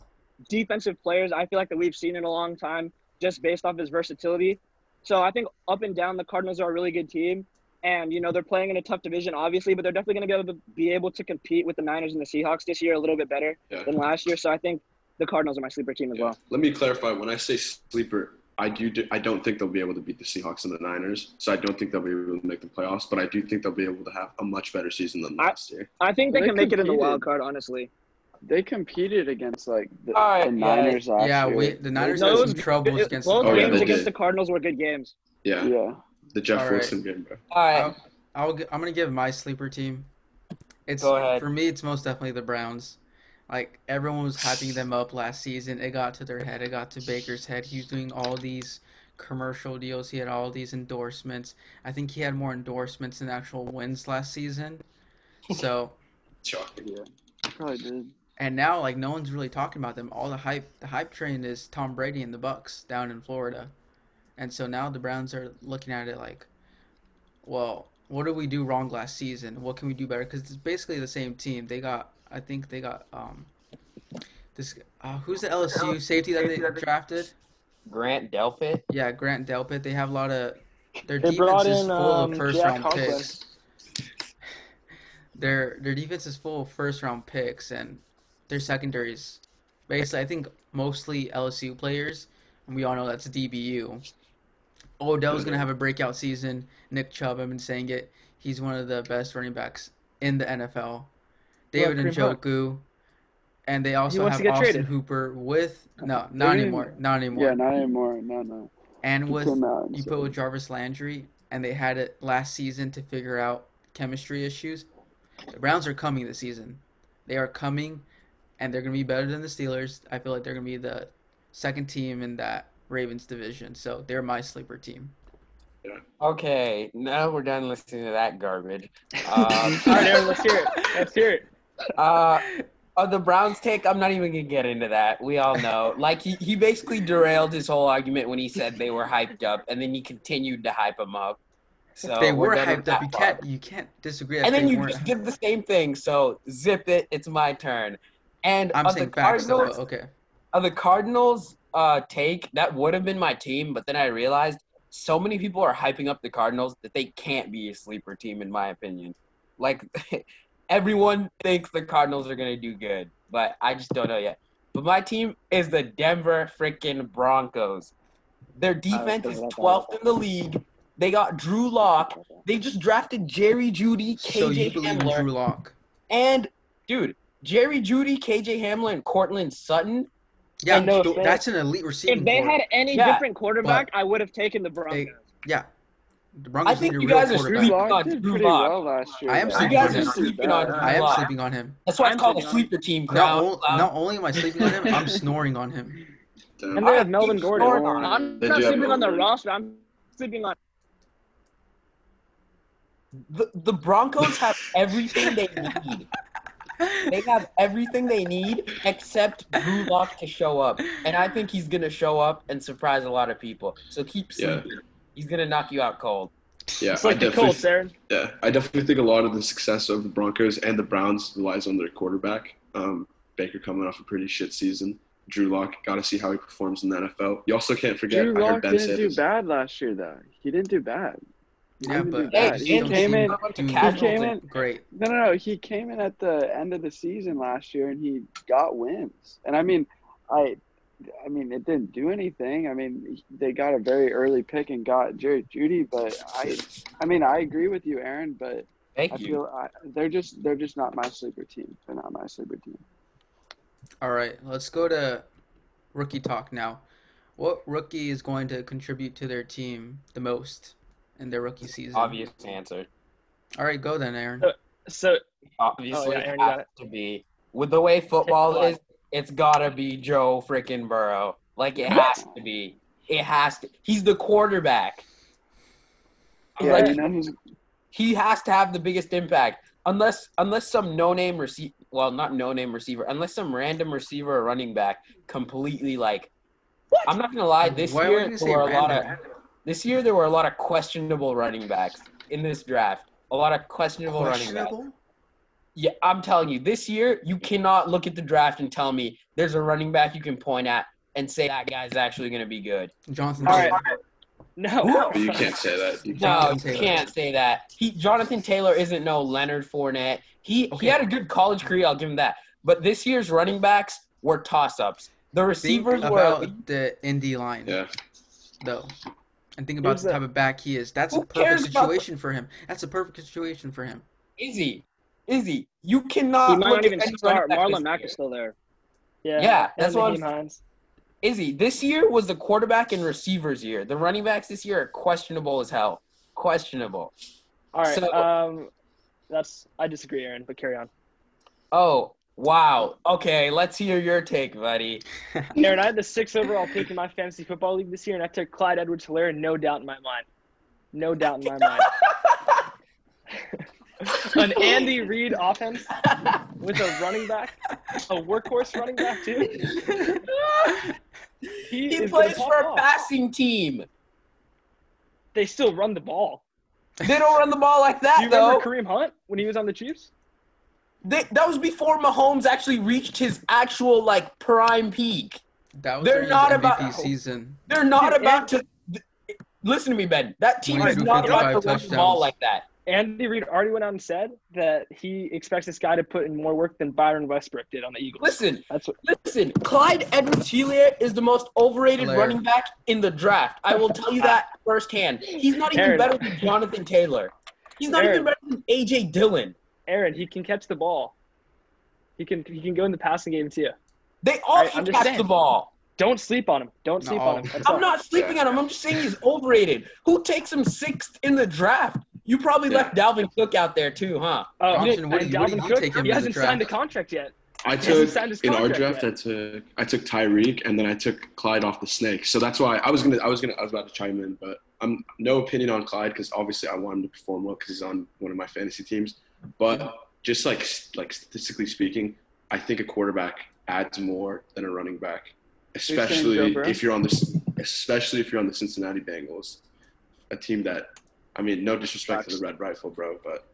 defensive players I feel like that we've seen in a long time, just based off his versatility. So I think up and down, the Cardinals are a really good team. And, you know, they're playing in a tough division, obviously, but they're definitely going to be able to be able to compete with the Niners and the Seahawks this year a little bit better Yeah. than last year. So I think the Cardinals are my sleeper team as Yeah. well. Let me clarify. When I say sleeper, I do. I don't think they'll be able to beat the Seahawks and the Niners. So I don't think they'll be able to make the playoffs. But I do think they'll be able to have a much better season than I- last year. I think they They can make it in the wild card, honestly. They competed against like the, All right, the yeah. Niners last Yeah, year. we the Niners had some was- troubles It- against both the Oh, yeah, games against did. the Cardinals were good games. Yeah, Yeah. the Jeff All right. Wilson game, bro. All right. I'll, I'll, I'm gonna give my sleeper team. It's Go ahead. for me. It's most definitely the Browns. Like everyone was hyping them up last season. It got to their head. It got to Baker's head. He was doing all these commercial deals. He had all these endorsements. I think he had more endorsements than actual wins last season. So Shocking. Yeah. Probably did. and now like no one's really talking about them. All the hype, the hype train is Tom Brady and the Bucs down in Florida, and so now the Browns are looking at it like, well, what did we do wrong last season? What can we do better? Because it's basically the same team. They got, I think they got um, this. Uh, who's the LSU safety that they drafted? Grant Delpit. Yeah, Grant Delpit. They have a lot of. Their They defense brought is full um, of first Jack round Conklin. picks. Their their defense is full of first round picks, and their secondaries, basically, I think mostly LSU players, and we all know that's DBU. Odell's gonna have a breakout season. Nick Chubb, I've been saying it. He's one of the best running backs in the NFL. David Kareem Hunt. Njoku, and they also have to get Austin traded. Hooper with no, not didn't- anymore, not anymore. Yeah, not anymore. No, no. and He with came you said- put with Jarvis Landry, and they had it last season to figure out chemistry issues. The Browns are coming this season. They are coming, and they're going to be better than the Steelers. I feel like they're going to be the second team in that Ravens division. So they're my sleeper team. Okay, now we're done listening to that garbage. Um, All right, Aaron, let's hear it. Let's hear it. Uh, uh, the Browns take, I'm not even gonna get into that. We all know. Like he, he basically derailed his whole argument when he said they were hyped up, and then he continued to hype them up. So they we're hyped up. You part. can't you can't disagree. And then you just did the same thing. So zip it. It's my turn. And I'm saying the facts. Cardinals, okay. of the Cardinals uh, take, that would have been my team, but then I realized so many people are hyping up the Cardinals that they can't be a sleeper team, in my opinion. Like everyone thinks the Cardinals are gonna do good, but I just don't know yet. But my team is the Denver freaking Broncos. Their defense is 12th in the league. They got Drew Lock. They just drafted Jerry Jeudy, So you KJ believe Hamler, Drew Lock? and dude, Jerry Jeudy, KJ Hamler, and Courtland Sutton. Yeah, no that's an elite receiving. If they core. had any Yeah, different quarterback, I would have taken the Broncos. yeah, the Broncos I think you guys are sleeping on did Drew Lock. well last year. I am though. sleeping on him. Sleeping on I am sleeping on him. That's why I'm it's called a sleeping on him. sleeper team. Not, Crown. o- not only am I sleeping on him, I'm snoring on him. Damn. And they I have Melvin Gordon. on I'm They not do have sleeping on the roster. I'm sleeping on. The, the Broncos have everything they need. They have everything they need except Drew Lock to show up. And I think he's going to show up and surprise a lot of people. So keep Yeah. Sleeping. He's going to knock you out cold. Yeah, It's like I the definitely, Colts, Aaron. yeah, I definitely think a lot of the success of the Broncos and the Browns relies on their quarterback. Um, Baker coming off a pretty shit season. Drew Lock, got to see how he performs in the NFL. You also can't forget. Drew I heard Lock Ben didn't said do bad last year, though. He didn't do bad. He Yeah, but bad. Hey, he and came in. How about the Dude, casuals came in- in- Great. No, no, no. He came in at the end of the season last year, and he got wins. And I mean, I, I mean, it didn't do anything. I mean, they got a very early pick and got Jerry Jeudy, but I, I mean, I agree with you, Aaron. But Thank I you. feel I, they're just they're just not my sleeper team. They're not my sleeper team. All right, let's go to rookie talk now. What rookie is going to contribute to their team the most in their rookie season? Obvious answer. All right, go then, Aaron. So Obviously, Oh, yeah, it Aaron, you got has to be. With the way football is, it's got to be Joe freaking Burrow. Like, it has to be. It has to. He's the quarterback. Yeah, Like, you know he has to have the biggest impact. Unless unless some no name receiver, well, not no name receiver, unless some random receiver or running back completely like. What? I'm not gonna lie. This Why year there were a lot random? of. This year there were a lot of questionable running backs in this draft. A lot of questionable running backs. Questionable? Yeah, I'm telling you, this year you cannot look at the draft and tell me there's a running back you can point at and say that guy's actually gonna be good. Jonathan All right. Taylor. no. But you can't say that. You No, Jonathan you can't say that. He Jonathan Taylor isn't no Leonard Fournette. He Okay. he had a good college career. I'll give him that. But this year's running backs were toss ups. The Think receivers were the Indy line, Yeah. though, and think about Who's the that? type of back he is. That's Who a perfect cares about the- situation for him. That's a perfect situation for him. Izzy. Izzy, you cannot he might not even start. Marlon Mack is still there. Yeah. Yeah, that's and what I'm- Hines. Izzy, this year was the quarterback and receivers year. The running backs this year are questionable as hell. Questionable. All right. So- um, that's I disagree, Aaron. But carry on. Oh, wow. Okay, let's hear your take, buddy. Aaron, I had the sixth overall pick in my fantasy football league this year, and I took Clyde Edwards-Helaire. No doubt in my mind. No doubt in my mind. An Andy Reid offense with a running back, a workhorse running back too. He, He plays for a off. passing team. They still run the ball. They don't run the ball like that. Do that, you though. remember Kareem Hunt when he was on the Chiefs? They, that was before Mahomes actually reached his actual like prime peak. That was They're not MVP about- season. They're not Dude, about to. Listen to me, Ben. That team is not about to run the ball like that. Andy Reid already went out and said that he expects this guy to put in more work than Brian Westbrook did on the Eagles. Listen, That's what. listen. Clyde Edwards-Helaire is the most overrated Hilaire. running back in the draft. I will tell you that firsthand. He's not even Aaron. better than Jonathan Taylor. He's not even better than AJ Dillon. Aaron, he can catch the ball. He can he can go in the passing game too. They all Alright, can I'm catch just the ball. Don't sleep on him. Don't sleep No. on him. That's. I'm not sleeping on him. I'm just saying he's overrated. Who takes him sixth in the draft? You probably Yeah. left Dalvin Cook out there too, huh? Oh, Robinson, what did you- what Dalvin you Cook, take him he hasn't signed a draft? contract yet. I He hasn't took in our draft. yet. I took I took Tyreek, and then I took Clyde off the snake. So that's why I was gonna I was gonna I was about to chime in, but I'm no opinion on Clyde because obviously I want him to perform well because he's on one of my fantasy teams. But just like like statistically speaking, I think a quarterback adds more than a running back, especially if you're on this, especially if you're on the Cincinnati Bengals, a team that, I mean, no disrespect to the Red Rifle, bro, but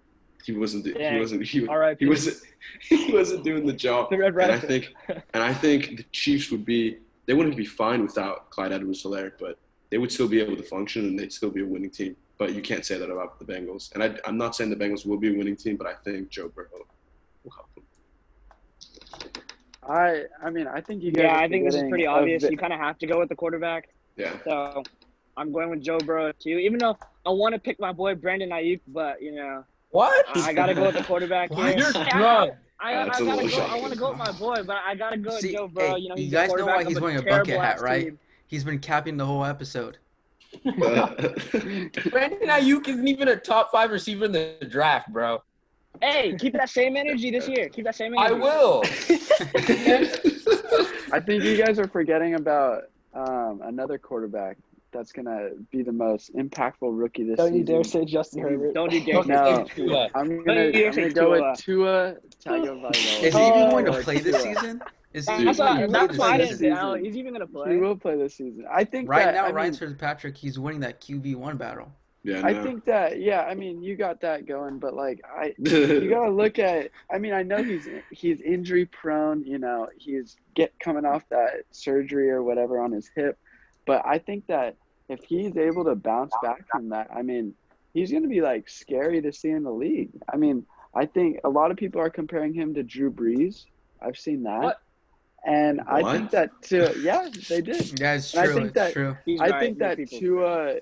he wasn't he wasn't he, he wasn't he wasn't doing the job. The Red And I think and I think the Chiefs would be they wouldn't be fine without Clyde Edwards-Helaire, but they would still be able to function and they'd still be a winning team. but you can't say that about the Bengals. And I, I'm not saying the Bengals will be a winning team, but I think Joe Burrow will help them. I I mean I think you guys. Yeah, I think this is pretty obvious. bit- You kind of have to go with the quarterback. Yeah. So I'm going with Joe Burrow too. Even though I want to pick my boy Brandon Aiyuk, but you know What? I, I gotta go with the quarterback here. You're Yeah, drunk. I, I, That's gotta go. I want to go with my boy, but I gotta go with Joe Burrow. hey, you know, you guys know why he's wearing a bucket hat, right? team. He's been capping the whole episode. Brandon Aiyuk isn't even a top five receiver in the draft, bro. Hey, keep that same energy this year. Keep that same energy. I will. I think you guys are forgetting about um, another quarterback that's gonna be the most impactful rookie this season. Don't season. you dare say Justin Herbert. Don't you dare. No. say Tua. I'm gonna, you dare I'm say gonna go Tua. with Tua Tagovailoa. Is he even going to play this season? Is he That's, even why, going to that's why I didn't season? say he's even gonna play. He will play this season. I think Right that, now, I Ryan mean, Fitzpatrick, he's winning that QB one battle. yeah, I no. think that yeah. I mean, you got that going, but like I, you gotta look at. I mean, I know he's he's injury prone. You know, he's get coming off that surgery or whatever on his hip, but I think that if he's able to bounce back from that, I mean, he's gonna be like scary to see in the league. I mean, I think a lot of people are comparing him to Drew Brees. I've seen that, What? and I think that too. Yeah, they did. Yeah, it's And I true. think It's that- true. He's I right, think that. Tua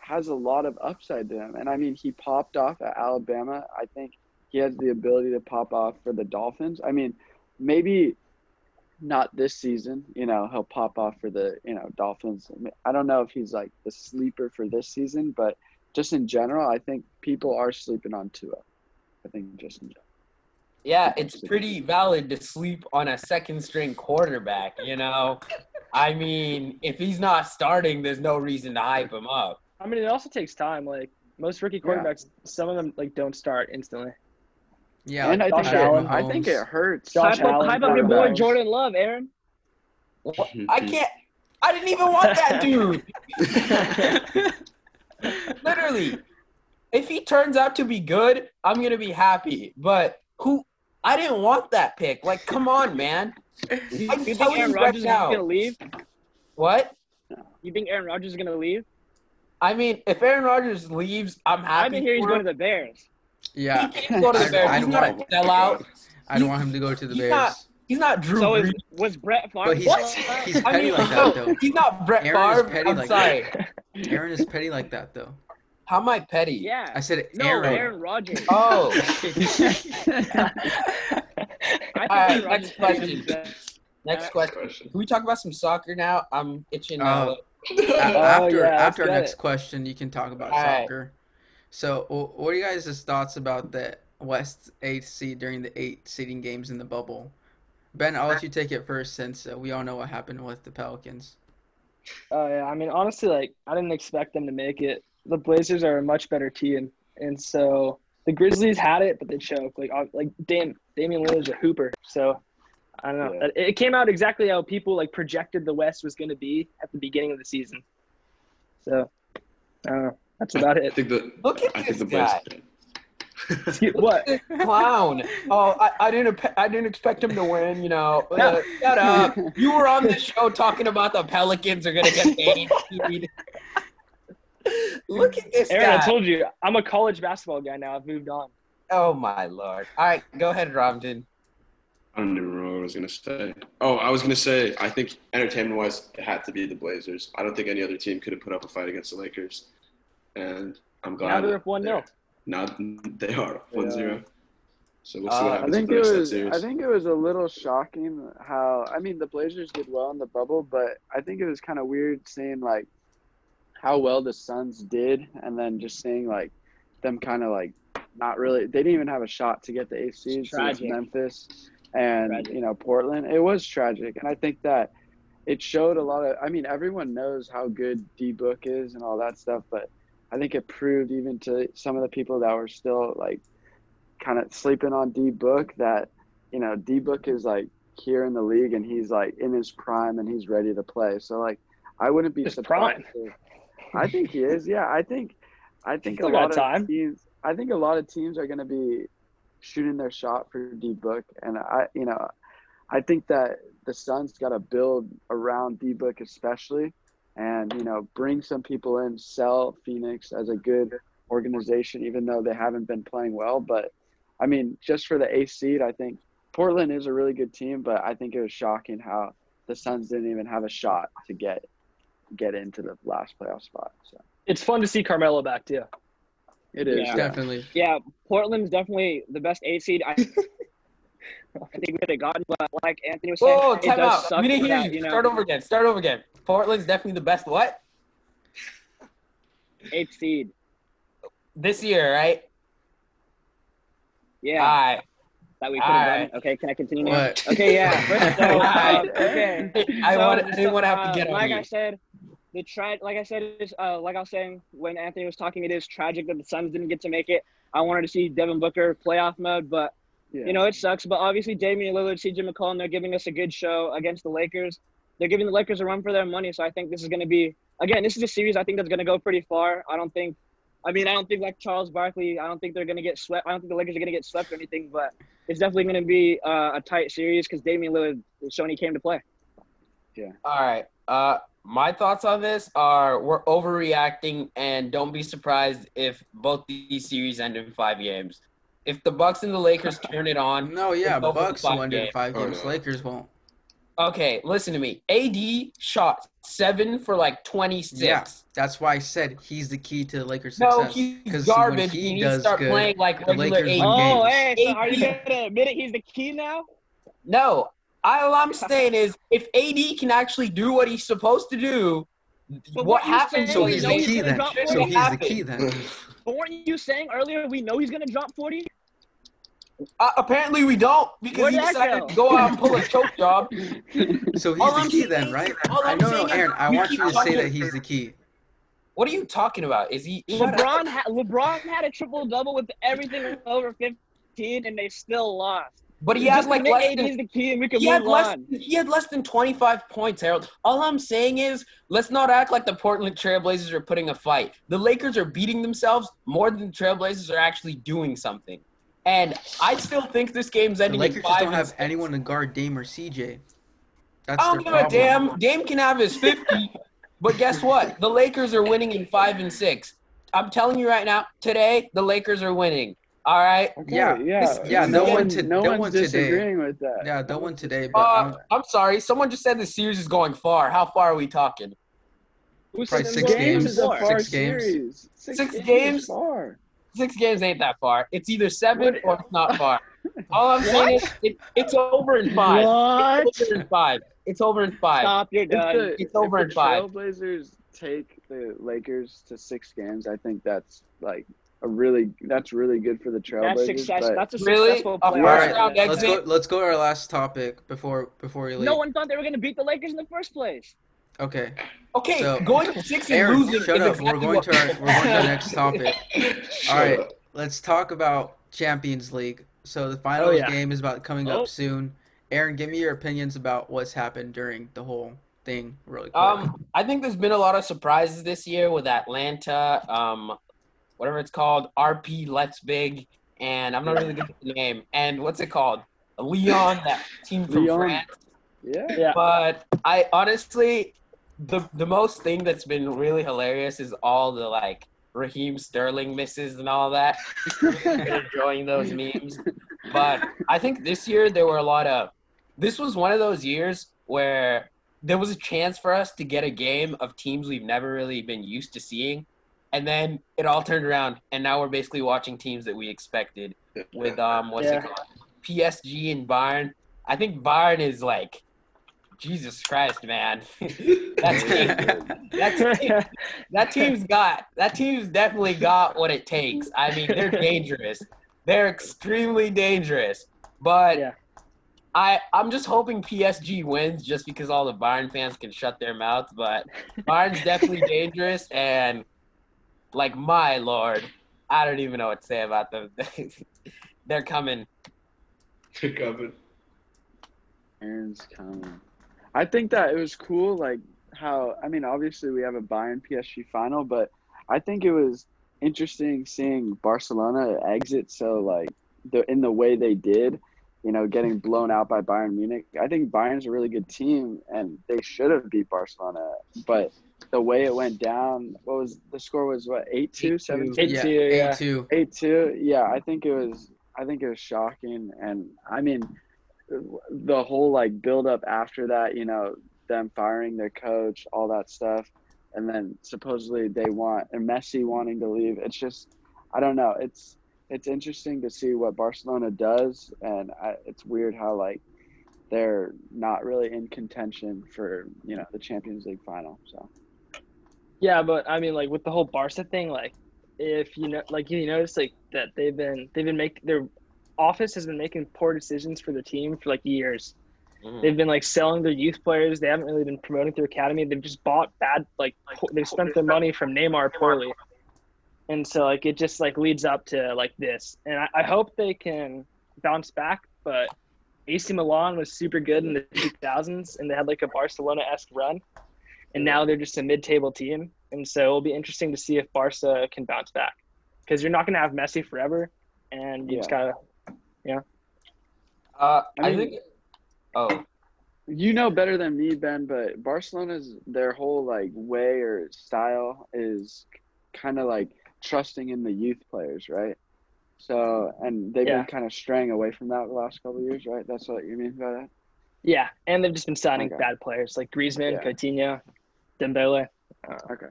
has a lot of upside to him. And I mean, he popped off at Alabama. I think he has the ability to pop off for the Dolphins. I mean, maybe not this season, you know, he'll pop off for the, you know, Dolphins. I, mean, I don't know if he's like the sleeper for this season, but just in general, I think people are sleeping on Tua. I think just in general. Yeah, it's pretty valid to sleep on a second string quarterback, you know? I mean, if he's not starting, there's no reason to hype him up. I mean, it also takes time. Like most rookie Yeah. quarterbacks, some of them like don't start instantly. Yeah, and I think, Josh it, Allen. I think it hurts. Josh hype up, hype up your boy. Jordan Love, Aaron. I can't. I didn't even want that dude. Literally, if he turns out to be good, I'm gonna be happy. But who? I didn't want that pick. Like, come on, man. You, I'm you think telling Aaron you Rodgers is right now. gonna leave? What? You think Aaron Rodgers is gonna leave? I mean, if Aaron Rodgers leaves, I'm happy. I've been hearing he's for going to the Bears. Yeah. He can go to the I- Bears. I He's don't not a want- sellout. I don't want him to go to the He's Bears. not- He's not Drew So Brees. is, was Brett Favre? But he's- What? he's I mean, like no, that, though. he's not Brett Aaron is Favre. petty I'm like sorry. Aaron is petty like that, though. How am I petty? yeah. I said Aaron. no, Aaron. Aaron, Rodgers. Oh, I think All right, next question. next question. Question. Can we talk about some soccer now? I'm itching. Oh. Uh, A- after yeah, after our next it. question, you can talk about All right. Soccer. So, what are you guys' thoughts about the West eighth seed during the eight seeding games in the bubble? Ben, I'll let you take it first since uh, we all know what happened with the Pelicans. Oh yeah, I mean honestly, like I didn't expect them to make it. The Blazers are a much better team, and so the Grizzlies had it, but they choked. Like uh, like Dam Damian Lillard's a hooper, so I don't know. Yeah. It, it came out exactly how people like projected the West was going to be at the beginning of the season. So I don't know. That's about I it. think the Look at I think this the guy. Blazers. what? Clown. Oh, I, I didn't. I didn't expect him to win. You know. Uh, shut up. You were on the show talking about the Pelicans are gonna get paid. dude. Look at this Aaron, I told you I'm a college basketball guy now. I've moved on. Oh my lord. All right, go ahead, Romtin. I don't even remember what I was gonna say. Oh, I was gonna say I think entertainment wise it had to be the Blazers. I don't think any other team could have put up a fight against the Lakers. And I'm glad Now they're that up 1-0. they're- Now they are up 1-0. So we'll see Uh, what I think with it rest was. I think it was a little shocking how. I mean, the Blazers did well in the bubble, but I think it was kind of weird seeing like how well the Suns did, and then just seeing like them kind of like not really. They didn't even have a shot to get the eighth seed. So tragic. Memphis and Tragic. you know Portland. It was tragic, and I think that it showed a lot of. I mean, everyone knows how good D Book is and all that stuff, but I think it proved even to some of the people that were still like kind of sleeping on D Book that you know D Book is like here in the league and he's like in his prime and he's ready to play. So like I wouldn't be His surprised. if- I think he is. Yeah, I think I think a Still lot of time. teams. I think a lot of teams are going to be shooting their shot for D Book, and I you know I think that the Suns got to build around D Book especially. And you know bring some people in, sell Phoenix as a good organization, even though they haven't been playing well. But I mean, just for the eighth seed, I think Portland is a really good team, but I think it was shocking how the Suns didn't even have a shot to get get into the last playoff spot. So It's fun to see Carmelo back too. it is. Yeah. Yeah. Definitely. Yeah, Portland's definitely the best eight seed. I, I think we could have gotten, but like Anthony was saying, Whoa, it time does out. suck We didn't hear that, you. you know, Start over again. Start over again. Portland's definitely the best. What? eighth seed. This year, right? Yeah, All right. that we could have alright. done. Okay, can I continue? now? Okay, yeah. First, so, um, okay. I So- want. I didn't want to have uh, to get on like you. I said, the tra- like I said, it's, uh, like I was saying when Anthony was talking, it is tragic that the Suns didn't get to make it. I wanted to see Devin Booker playoff mode, but Yeah. you know it sucks. But obviously, Damian Lillard, CJ McCollum, they're giving us a good show against the Lakers. They're giving the Lakers a run for their money, so I think this is going to be again. This is a series I think that's going to go pretty far. I don't think. I mean, I don't think like Charles Barkley. I don't think they're going to get swept. I don't think the Lakers are going to get swept or anything. But it's definitely going to be uh, a tight series because Damian Lillard is showing he came to play. Yeah. All right. Uh, my thoughts on this are we're overreacting, and don't be surprised if both these series end in five games. If the Bucks and the Lakers turn it on, No, yeah, It's over Bucks five won in games. five Oh, games. no. Lakers won't. okay, listen to me. AD shot seven for like twenty six. Yeah. That's why I said he's the key to the Lakers' No, success. he's 'Cause when garbage. he He needs to start good, playing like the regular Lakers AD. games. Oh, hey, so are you gonna admit it? He's the key now. No, all I'm saying is if AD can actually do what he's supposed to do, what what happens? So he's the key gonna then. So he's the key then. But weren't you saying earlier we know he's gonna drop forty? Uh, apparently we don't because Where'd he decided go? to go out and pull a choke job. So he's All the I'm key saying then, right? all I I'm know, saying no, Aaron. I want you keep to say that he's the key. What are you talking about? Is he. LeBron had LeBron had a triple double with everything over fifteen, and they still lost. But he Just had like admit less AD than the key, and we can he move had less on. he had less than 25 points, Harold. All I'm saying is let's not act like the Portland Trailblazers are putting a fight. The Lakers are beating themselves more than the Trailblazers are actually doing something. And I still think this game's The ending Lakers in just don't have six. anyone to guard Dame or CJ. That's I don't their give a damn. Dame can have his 50, but guess what? The Lakers are winning in five and six. I'm telling you right now, today the Lakers are winning. All right. Okay, Yeah, yeah, yeah, No, no one one, to- no no one's one today. disagreeing with that. Yeah, that one today, but Uh, um, I'm sorry. Someone just said the series is going far. How far are we talking? Who Probably said six them games. is a far Six games. Six, Six games. games? far. Six games ain't that far. It's either seven What- or it's not far. All I'm saying is it, it's over in five. What? It's over in five. It's over in five. Stop, you're If done. the, It's over if in the five. Trailblazers take the Lakers to six games, I think that's like a really that's really good for the Trailblazers. That's success. but- That's a Really? successful A playoff. all first right, round let's go. Let's go to our last topic before before we leave. No one thought they were gonna beat the Lakers in the first place. Okay, Okay, So- going to six and Aaron, losing shut up. exactly We're going what- to our we're going to our next topic. All right, up. let's talk about Champions League. So the finals Oh, yeah. game is about coming Oh. up soon. Aaron, give me your opinions about what's happened during the whole thing, really quick. Um, I think there's been a lot of surprises this year with Atalanta, um, whatever it's called, RB Leipzig, and I'm not really good at the name. And what's it called? Lyon, that team from Lyon. France. yeah. Yeah. But I honestly, the the most thing that's been really hilarious is all the like Raheem Sterling misses and all that. Enjoying those memes. But I think this year there were a lot of. This was one of those years where there was a chance for us to get a game of teams we've never really been used to seeing, and then it all turned around, and now we're basically watching teams that we expected with um what's Yeah. it called PSG and Bayern. I think Bayern is like Jesus Christ, man. that team, that team, that team's got that team's definitely got what it takes. I mean, they're dangerous. They're extremely dangerous. But Yeah. I I'm just hoping PSG wins just because all the Bayern fans can shut their mouths. But Bayern's definitely dangerous and like my lord, I don't even know what to say about them. they're coming. They're coming. Aaron's coming. I think that it was cool, like how I mean, obviously we have a Bayern PSG final, but I think it was interesting seeing Barcelona exit so like the in the way they did, you know, getting blown out by Bayern Munich. I think Bayern's a really good team and they should have beat Barcelona, but the way it went down. What was the score? Was what eight two, 8-2. yeah, two, yeah. eight two. eight two. Yeah, I think it was. I think it was shocking, and I mean, the whole like build up after that. You know, them firing their coach, all that stuff, and then supposedly they want and Messi wanting to leave. It's just, I don't know. It's it's interesting to see what Barcelona does, and I, it's weird how like they're not really in contention for you know the Champions League final. So Yeah, but I mean, like with the whole Barca thing, like if you know, like you notice, like that they've been they've been making their office has been making poor decisions for the team for like years. Mhm. They've been like selling their youth players. They haven't really been promoting their academy. They've just bought bad, like po- they've spent their money from Neymar poorly, and so like it just like leads up to like this. And I, I hope they can bounce back. But AC Milan was super good in the 2000s, and they had like a Barcelona esque run, and now they're just a mid table team. And so it'll be interesting to see if Barca can bounce back, because you're not going to have Messi forever, and you just gotta Uh, I I, think. Oh, you know better than me, Ben, but Barcelona's their whole like way or style is kind of like trusting in the youth players, right? So, and they've Yeah. been kind of straying away from that the last couple of years, right? That's what you mean by that? Yeah, and they've just been signing Okay. bad players like Griezmann, Yeah. Coutinho, Dembele. Okay.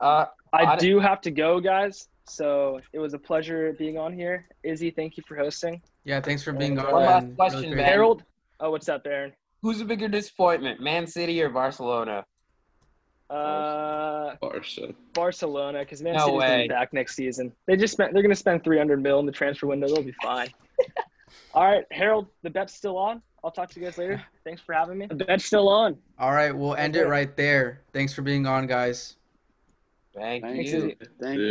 uh, I I- do have to go, guys. So it was a pleasure being on here. Izzy, thank you for hosting. Yeah, thanks for being One on. last question, Really Harold, oh, what's up, Aaron? who's a bigger disappointment, Man City or Barcelona? Uh, Barca. Barcelona, because Man No City's gonna be back next season. They just spent. They're gonna spend 300 mil in the transfer window. They'll be fine. All right, Harold, the bet's still on. I'll talk to you guys later. Thanks for having me. The bet's still on. All right, we'll end it right there. Thanks for being on, guys. Thank Thank you. you. Thank you.